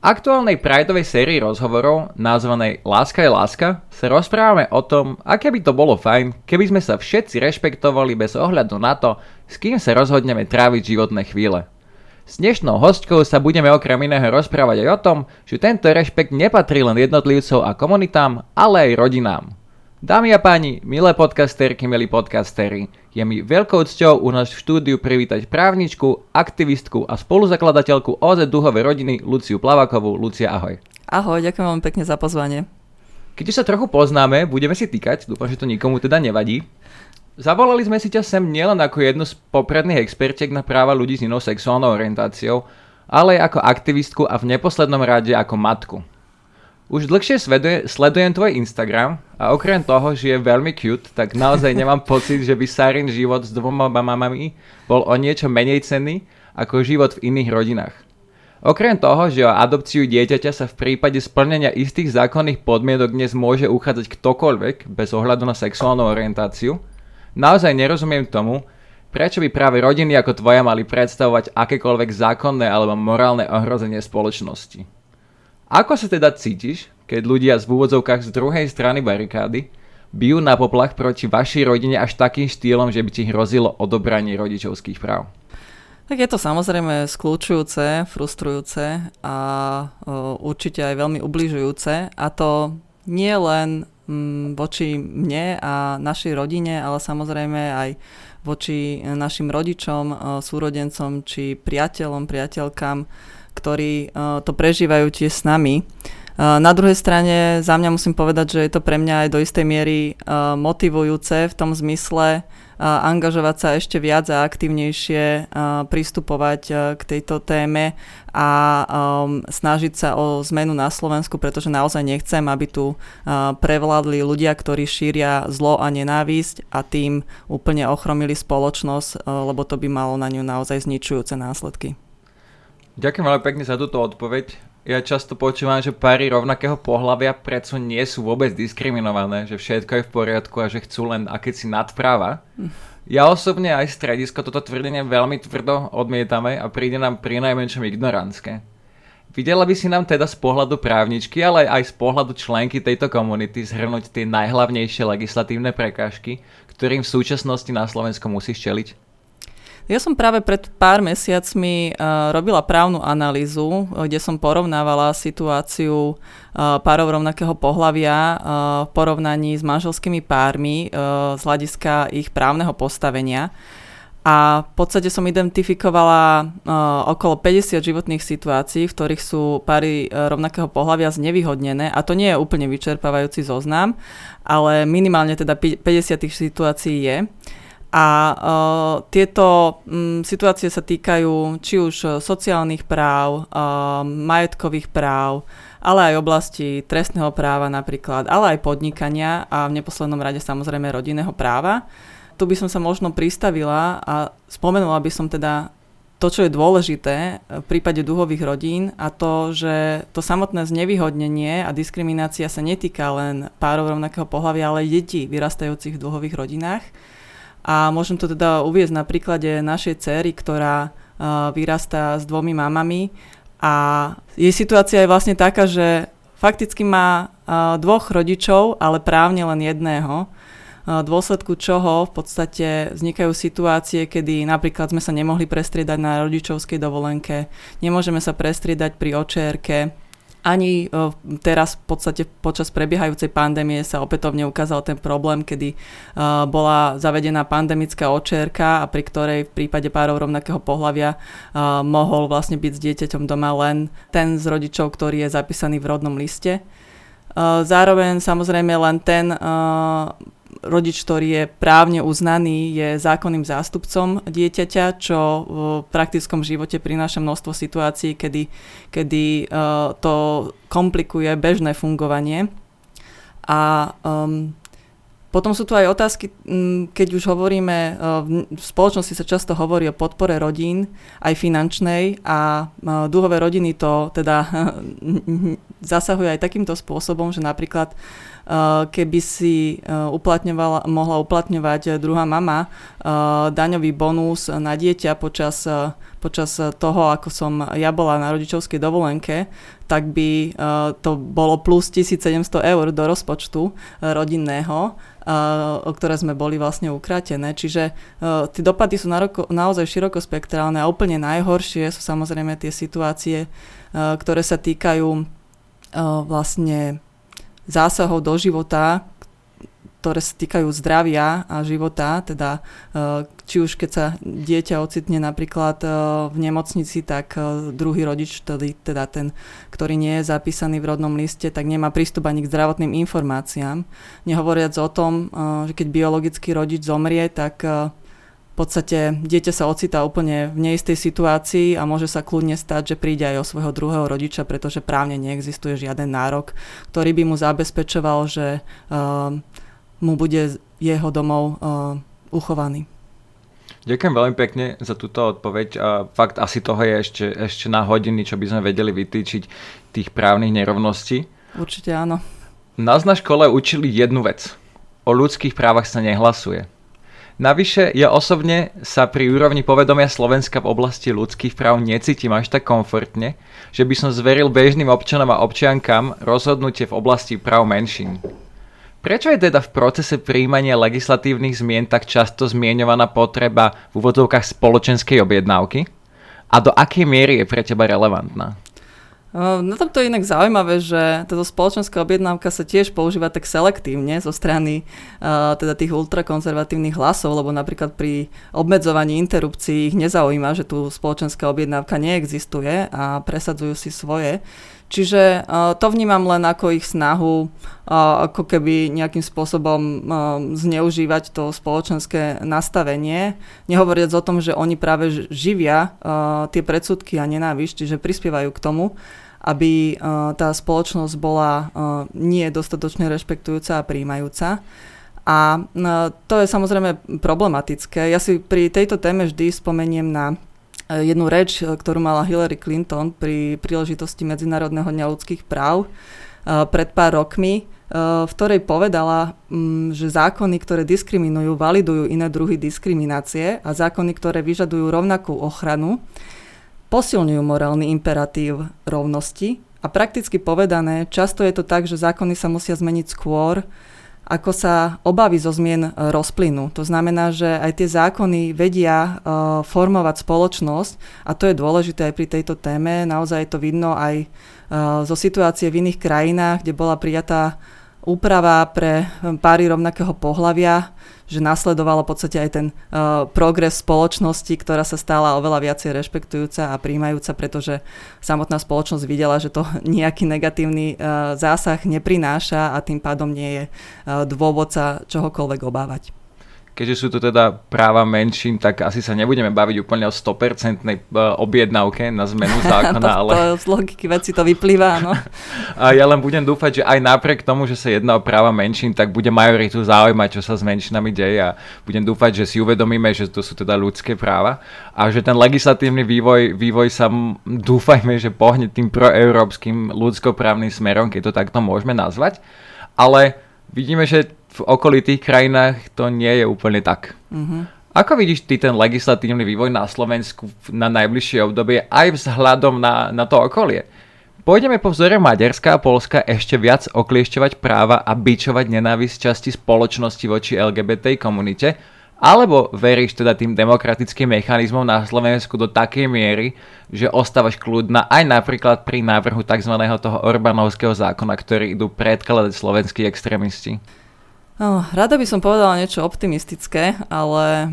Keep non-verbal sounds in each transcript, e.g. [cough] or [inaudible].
Aktuálnej Prideovej sérii rozhovorov, nazvanej Láska je láska, sa rozprávame o tom, aké by to bolo fajn, keby sme sa všetci rešpektovali bez ohľadu na to, s kým sa rozhodneme tráviť životné chvíle. S dnešnou hostkou sa budeme okrem iného rozprávať aj o tom, že tento rešpekt nepatrí len jednotlivcov a komunitám, ale aj rodinám. Dámy a páni, milé podcasterky, milí podcastery, je mi veľkou cťou u nás v štúdiu privítať právničku, aktivistku a spoluzakladateľku OZ Duhovej rodiny Luciu Plavakovú. Lucia, ahoj. Ahoj, ďakujem veľmi pekne za pozvanie. Keď už sa trochu poznáme, budeme si týkať, dúfam, že to nikomu teda nevadí. Zavolali sme si ťa sem nielen ako jednu z popredných expertiek na práva ľudí s inou sexuálnou orientáciou, ale aj ako aktivistku a v neposlednom rade ako matku. Už dlhšie sleduje, sledujem tvoj Instagram a okrem toho, že je veľmi cute, tak naozaj nemám pocit, že by Sarin život s dvoma mamami bol o niečo menej cenný ako život v iných rodinách. Okrem toho, že o adopciu dieťaťa sa v prípade splnenia istých zákonných podmienok dnes môže uchádzať ktokoľvek bez ohľadu na sexuálnu orientáciu, naozaj nerozumiem tomu, prečo by práve rodiny ako tvoja mali predstavovať akékoľvek zákonné alebo morálne ohrozenie spoločnosti. Ako sa teda cítiš, keď ľudia z úvodzovkách z druhej strany barikády bijú na poplach proti vašej rodine až takým štýlom, že by ti hrozilo odobranie rodičovských práv? Tak je to samozrejme skľúčujúce, frustrujúce a určite aj veľmi ubližujúce a to nie len mm, voči mne a našej rodine, ale samozrejme aj voči našim rodičom, súrodencom či priateľom, priateľkám, ktorí uh, to prežívajú tiež s nami. Uh, na druhej strane za mňa musím povedať, že je to pre mňa aj do istej miery uh, motivujúce v tom zmysle angažovať sa ešte viac a aktívnejšie pristupovať k tejto téme a um, snažiť sa o zmenu na Slovensku, pretože naozaj nechcem, aby tu prevládli ľudia, ktorí šíria zlo a nenávisť a tým úplne ochromili spoločnosť, lebo to by malo na ňu naozaj zničujúce následky. Ďakujem veľmi pekne za túto odpoveď. Ja často počúvam, že páry rovnakého pohľavia predsa nie sú vôbec diskriminované, že všetko je v poriadku a že chcú len akési nadpráva. Ja osobne aj stredisko toto tvrdenie veľmi tvrdo odmietame a príde nám pri najmenšom ignorantské. Videla by si nám teda z pohľadu právničky, ale aj z pohľadu členky tejto komunity zhrnúť tie najhlavnejšie legislatívne prekážky, ktorým v súčasnosti na Slovensku musíš čeliť? Ja som práve pred pár mesiacmi uh, robila právnu analýzu, kde som porovnávala situáciu uh, párov rovnakého pohľavia v porovnaní s manželskými pármi z hľadiska ich právneho postavenia. A v podstate som identifikovala okolo 50 životných situácií, v ktorých sú páry rovnakého pohľavia znevýhodnené. A to nie je úplne vyčerpávajúci zoznam, ale minimálne teda 50 tých situácií je. A uh, tieto um, situácie sa týkajú či už sociálnych práv, uh, majetkových práv, ale aj oblasti trestného práva napríklad, ale aj podnikania a v neposlednom rade samozrejme rodinného práva. Tu by som sa možno pristavila a spomenula by som teda to, čo je dôležité v prípade duhových rodín a to, že to samotné znevýhodnenie a diskriminácia sa netýka len párov rovnakého pohľavia, ale aj detí vyrastajúcich v duhových rodinách a môžem to teda uviezť na príklade našej cery, ktorá uh, vyrastá s dvomi mamami. A jej situácia je vlastne taká, že fakticky má uh, dvoch rodičov, ale právne len jedného, v dôsledku čoho v podstate vznikajú situácie, kedy napríklad sme sa nemohli prestriedať na rodičovskej dovolenke, nemôžeme sa prestriedať pri očérke, ani teraz v podstate počas prebiehajúcej pandémie sa opätovne ukázal ten problém, kedy bola zavedená pandemická očierka a pri ktorej v prípade párov rovnakého pohľavia mohol vlastne byť s dieťaťom doma len ten z rodičov, ktorý je zapísaný v rodnom liste. Zároveň samozrejme len ten rodič, ktorý je právne uznaný, je zákonným zástupcom dieťaťa, čo v praktickom živote prináša množstvo situácií, kedy, kedy uh, to komplikuje bežné fungovanie. A um, potom sú tu aj otázky, keď už hovoríme, e, v spoločnosti sa často hovorí o podpore rodín, aj finančnej a e, dúhové rodiny to teda [laughs] zasahuje aj takýmto spôsobom, že napríklad e, keby si uplatňovala, mohla uplatňovať druhá mama daňový bonus na dieťa počas, počas toho, ako som ja bola na rodičovskej dovolenke, tak by to bolo plus 1700 eur do rozpočtu rodinného o ktoré sme boli vlastne ukratené. Čiže tie dopady sú naozaj širokospektrálne a úplne najhoršie sú samozrejme tie situácie, ktoré sa týkajú vlastne zásahov do života, ktoré sa týkajú zdravia a života, teda e, či už keď sa dieťa ocitne napríklad e, v nemocnici, tak e, druhý rodič, teda ten, ktorý nie je zapísaný v rodnom liste, tak nemá prístup ani k zdravotným informáciám. Nehovoriac o tom, že keď biologický rodič zomrie, tak v podstate dieťa sa ocitá úplne v neistej situácii a môže sa kľudne stať, že príde aj o svojho druhého rodiča, pretože právne neexistuje žiaden nárok, ktorý by mu zabezpečoval, že uh, mu bude jeho domov uh, uchovaný. Ďakujem veľmi pekne za túto odpoveď. A fakt asi toho je ešte, ešte na hodiny, čo by sme vedeli vytýčiť tých právnych nerovností. Určite áno. Nás na škole učili jednu vec. O ľudských právach sa nehlasuje. Navyše, ja osobne sa pri úrovni povedomia Slovenska v oblasti ľudských práv necítim až tak komfortne, že by som zveril bežným občanom a občiankam rozhodnutie v oblasti práv menšín. Prečo je teda v procese príjmania legislatívnych zmien tak často zmienovaná potreba v úvodzovkách spoločenskej objednávky? A do akej miery je pre teba relevantná? Na tomto je inak zaujímavé, že táto spoločenská objednávka sa tiež používa tak selektívne zo strany teda tých ultrakonzervatívnych hlasov, lebo napríklad pri obmedzovaní interrupcií ich nezaujíma, že tu spoločenská objednávka neexistuje a presadzujú si svoje. Čiže uh, to vnímam len ako ich snahu uh, ako keby nejakým spôsobom uh, zneužívať to spoločenské nastavenie, nehovoriac o tom, že oni práve živia tie predsudky a nenávisť, čiže prispievajú k tomu, aby tá spoločnosť bola nie dostatočne rešpektujúca a príjmajúca. A to je samozrejme problematické. Ja si pri tejto téme vždy spomeniem na jednu reč, e, ktorú mala Hillary Clinton pri príležitosti Medzinárodného dňa ľudských práv e, pred pár rokmi, v ktorej povedala, mm, že zákony, ktoré diskriminujú, validujú iné druhy diskriminácie a zákony, ktoré vyžadujú rovnakú ochranu, posilňujú morálny imperatív rovnosti. A prakticky povedané, často je to tak, že zákony sa musia zmeniť skôr, ako sa obavy zo zmien e, rozplynú. To znamená, že aj tie zákony vedia uh, formovať spoločnosť a to je dôležité aj pri tejto téme. Naozaj to vidno aj uh, zo situácie v iných krajinách, kde bola prijatá úprava pre páry rovnakého pohľavia, že nasledovalo v podstate aj ten uh, progres spoločnosti, ktorá sa stala oveľa viacej rešpektujúca a príjmajúca, pretože samotná spoločnosť videla, že to [laughs] nejaký negatívny uh, zásah neprináša a tým pádom nie je uh, dôvod sa čohokoľvek obávať keďže sú to teda práva menším, tak asi sa nebudeme baviť úplne o 100% e, objednávke na zmenu [laughs] zákona, to, ale... To z logiky veci to vyplýva, no. [laughs] A ja len budem dúfať, že aj napriek tomu, že sa jedná o práva menšín, tak bude majoritu zaujímať, čo sa s menšinami deje a budem dúfať, že si uvedomíme, že to sú teda ľudské práva a že ten legislatívny vývoj, vývoj sa dúfajme, že pohne tým proeurópskym ľudskoprávnym smerom, keď to takto môžeme nazvať. Ale vidíme, že v okolitých krajinách to nie je úplne tak. Mm-hmm. Ako vidíš ty ten legislatívny vývoj na Slovensku na najbližšie obdobie aj vzhľadom na, na to okolie? Pôjdeme po vzore Maďarska a Polska ešte viac okliešťovať práva a bičovať nenávisť časti spoločnosti voči LGBT komunite, alebo veríš teda tým demokratickým mechanizmom na Slovensku do takej miery, že ostávaš kľudná aj napríklad pri návrhu tzv. toho Orbánovského zákona, ktorý idú predkladať slovenskí extrémisti? Rada by som povedala niečo optimistické, ale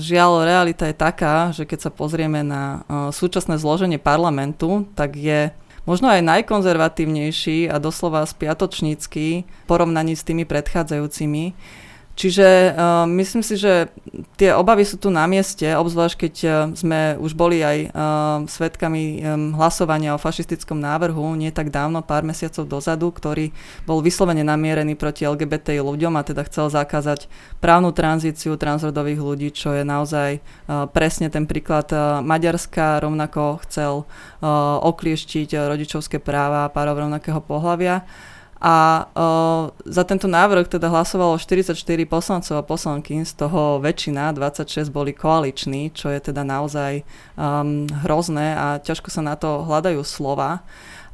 žiaľ, realita je taká, že keď sa pozrieme na súčasné zloženie parlamentu, tak je možno aj najkonzervatívnejší a doslova spiatočnícky v porovnaní s tými predchádzajúcimi. Čiže uh, myslím si, že tie obavy sú tu na mieste, obzvlášť keď uh, sme už boli aj uh, svetkami um, hlasovania o fašistickom návrhu nie tak dávno, pár mesiacov dozadu, ktorý bol vyslovene namierený proti LGBT ľuďom a teda chcel zakázať právnu tranzíciu transrodových ľudí, čo je naozaj uh, presne ten príklad uh, Maďarska, rovnako chcel uh, oklieštiť rodičovské práva párov rovnakého pohľavia. A uh, za tento návrh teda hlasovalo 44 poslancov a poslanky, z toho väčšina, 26 boli koaliční, čo je teda naozaj um, hrozné a ťažko sa na to hľadajú slova.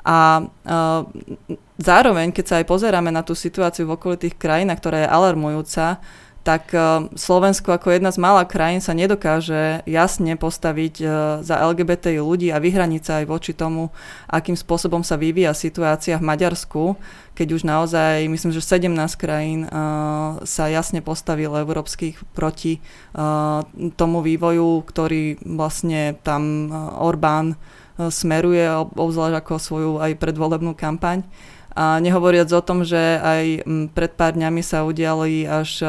A uh, zároveň, keď sa aj pozeráme na tú situáciu v okolitých krajinách, ktorá je alarmujúca, tak eh, Slovensko ako jedna z malých krajín sa nedokáže jasne postaviť eh, za LGBT ľudí a vyhraniť sa aj voči tomu, akým spôsobom sa vyvíja situácia v Maďarsku, keď už naozaj, myslím, že 17 krajín eh, sa jasne postavilo európskych proti tomu vývoju, ktorý vlastne tam Orbán smeruje, obzvlášť ako svoju aj predvolebnú kampaň. A nehovoriac o tom, že aj pred pár dňami sa udiali až e,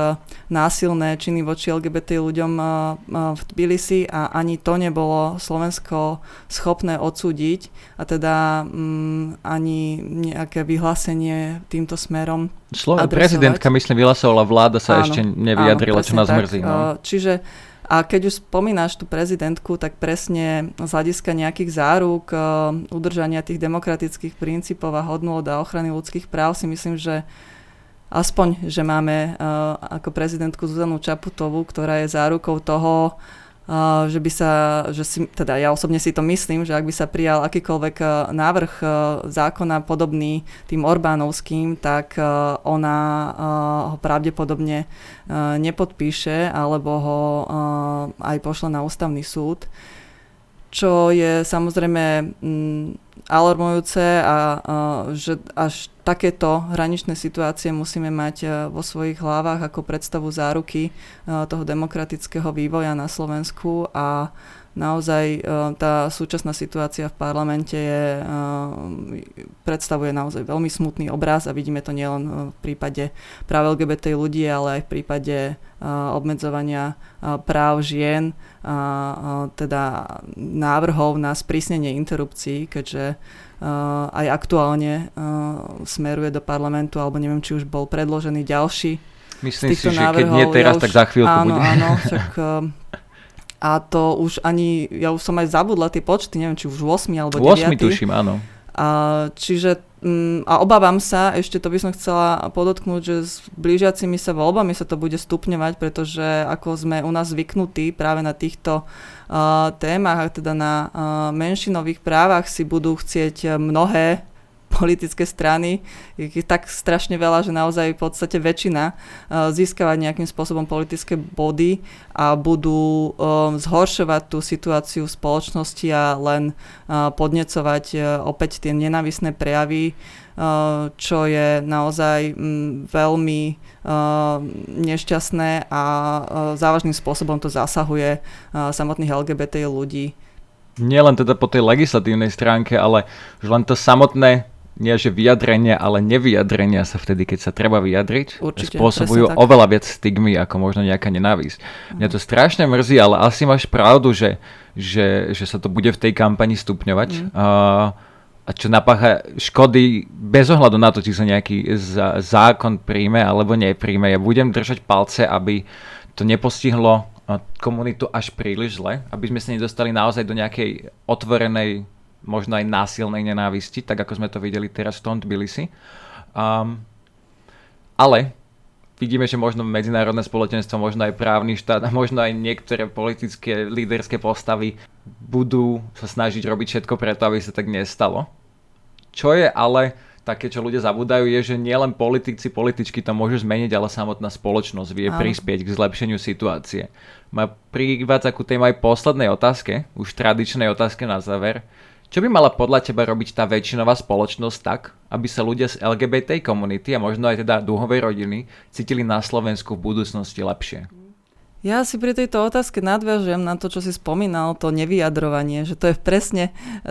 násilné činy voči LGBT ľuďom e, e, v Tbilisi a ani to nebolo Slovensko schopné odsúdiť a teda ani nejaké vyhlásenie týmto smerom Slo- prezidentka, myslím, vyhlasovala, vláda sa áno, ešte nevyjadrila, áno, čo nás mrzí. No. Čiže a keď už spomínaš tú prezidentku, tak presne z hľadiska nejakých záruk, eh, udržania tých demokratických princípov a hodnôt a ochrany ľudských práv si myslím, že aspoň, že máme uh, ako prezidentku Zuzanu Čaputovú, ktorá je zárukou toho, že by sa, že si, teda ja osobne si to myslím, že ak by sa prijal akýkoľvek e, návrh e, zákona podobný tým Orbánovským, tak e, ona ho pravdepodobne nepodpíše alebo ho aj pošle na ústavný súd čo je samozrejme mm, alarmujúce a, a že až takéto hraničné situácie musíme mať e, vo svojich hlavách ako predstavu záruky e, toho demokratického vývoja na Slovensku a naozaj e, tá súčasná situácia v parlamente je, predstavuje naozaj veľmi smutný obraz a vidíme to nielen v prípade práve LGBT ľudí, ale aj v prípade obmedzovania práv žien, teda návrhov na sprísnenie interrupcií, keďže aj aktuálne smeruje do parlamentu, alebo neviem, či už bol predložený ďalší Myslím si, že návrhov, keď nie teraz, ja už, tak za chvíľku áno, bude. Áno, však, [laughs] a to už ani, ja už som aj zabudla tie počty, neviem, či už 8 alebo 9. 8 tuším, áno. A, čiže mm, a obávam sa, ešte to by som chcela podotknúť, že s blížiacimi sa voľbami sa to bude stupňovať, pretože ako sme u nás zvyknutí práve na týchto uh, témach, a teda na uh, menšinových právach si budú chcieť mnohé politické strany, je tak strašne veľa, že naozaj v podstate väčšina uh, získavať nejakým spôsobom politické body a budú um, zhoršovať tú situáciu v spoločnosti a len uh, podnecovať opäť tie nenávisné prejavy, čo je naozaj mm, veľmi nešťastné a závažným spôsobom to zasahuje samotných LGBT ľudí. Nielen teda po tej legislatívnej stránke, ale už len to samotné nie že vyjadrenia, ale nevyjadrenia sa vtedy, keď sa treba vyjadriť, Určite, spôsobujú oveľa viac stigmy ako možno nejaká nenávisť. Mm. Mňa to strašne mrzí, ale asi máš pravdu, že, že, že sa to bude v tej kampani stupňovať. Mm. Uh, a čo napácha škody bez ohľadu na to, či sa nejaký zákon príjme alebo nepríjme. Ja budem držať palce, aby to nepostihlo komunitu až príliš zle, aby sme sa nedostali naozaj do nejakej otvorenej možno aj násilnej nenávisti, tak ako sme to videli teraz v tom Tbilisi. Um, ale vidíme, že možno medzinárodné spoločenstvo, možno aj právny štát a možno aj niektoré politické líderské postavy budú sa snažiť robiť všetko preto, aby sa tak nestalo. Čo je ale také, čo ľudia zabúdajú, je, že nielen politici, političky to môžu zmeniť, ale samotná spoločnosť vie prispieť k zlepšeniu situácie. Ma privádza ku tej mojej poslednej otázke, už tradičnej otázke na záver. Čo by mala podľa teba robiť tá väčšinová spoločnosť tak, aby sa ľudia z LGBT komunity a možno aj teda dúhovej rodiny cítili na Slovensku v budúcnosti lepšie? Ja si pri tejto otázke nadviažem na to, čo si spomínal, to nevyjadrovanie, že to je presne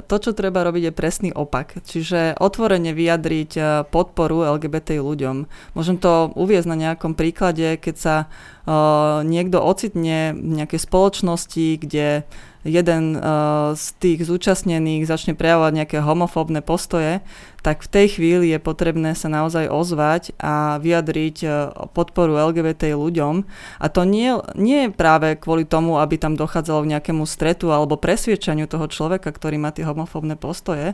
to, čo treba robiť, je presný opak. Čiže otvorene vyjadriť eh, podporu LGBT ľuďom. Môžem to uviezť na nejakom príklade, keď sa uh, niekto ocitne v nejakej spoločnosti, kde jeden uh, z tých zúčastnených začne prejavovať nejaké homofóbne postoje, tak v tej chvíli je potrebné sa naozaj ozvať a vyjadriť uh, podporu LGBT ľuďom. A to nie, nie je práve kvôli tomu, aby tam dochádzalo k nejakému stretu alebo presviečaniu toho človeka, ktorý má tie homofóbne postoje,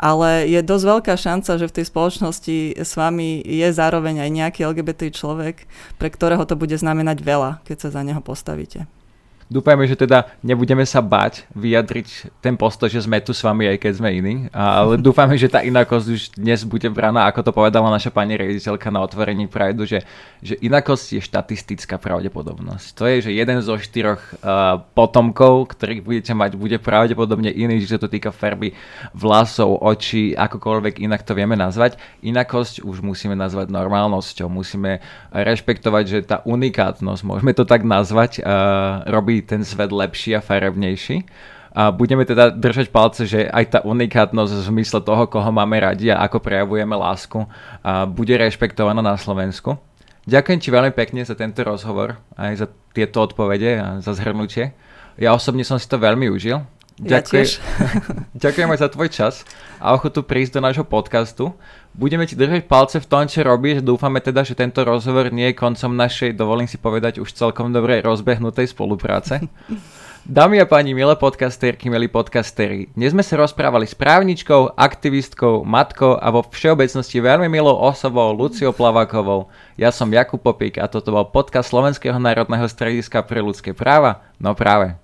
ale je dosť veľká šanca, že v tej spoločnosti s vami je zároveň aj nejaký LGBT človek, pre ktorého to bude znamenať veľa, keď sa za neho postavíte. Dúfajme, že teda nebudeme sa bať vyjadriť ten postoj, že sme tu s vami, aj keď sme iní. Ale [laughs] dúfame, že tá inakosť už dnes bude braná, ako to povedala naša pani rediteľka na otvorení Prideu, že, že inakosť je štatistická pravdepodobnosť. To je, že jeden zo štyroch uh, potomkov, ktorých budete mať, bude pravdepodobne iný, že sa to týka farby vlasov, očí, akokoľvek inak to vieme nazvať. Inakosť už musíme nazvať normálnosťou. Musíme rešpektovať, že tá unikátnosť, môžeme to tak nazvať, uh, robí ten svet lepší a farebnejší. A budeme teda držať palce, že aj tá unikátnosť v zmysle toho, koho máme radi a ako prejavujeme lásku, a bude rešpektovaná na Slovensku. Ďakujem ti veľmi pekne za tento rozhovor, aj za tieto odpovede a za zhrnutie. Ja osobne som si to veľmi užil. Ďakujem, ja ďakujem aj [laughs] za tvoj čas a ochotu prísť do nášho podcastu. Budeme ti držať palce v tom, čo robíš. Dúfame teda, že tento rozhovor nie je koncom našej, dovolím si povedať, už celkom dobre rozbehnutej spolupráce. [laughs] Dámy a páni, milé podcasterky, milí podcastery, dnes sme sa rozprávali s právničkou, aktivistkou, matkou a vo všeobecnosti veľmi milou osobou Luciou Plavakovou. Ja som Jakub Popík a toto bol podcast Slovenského národného strediska pre ľudské práva. No práve.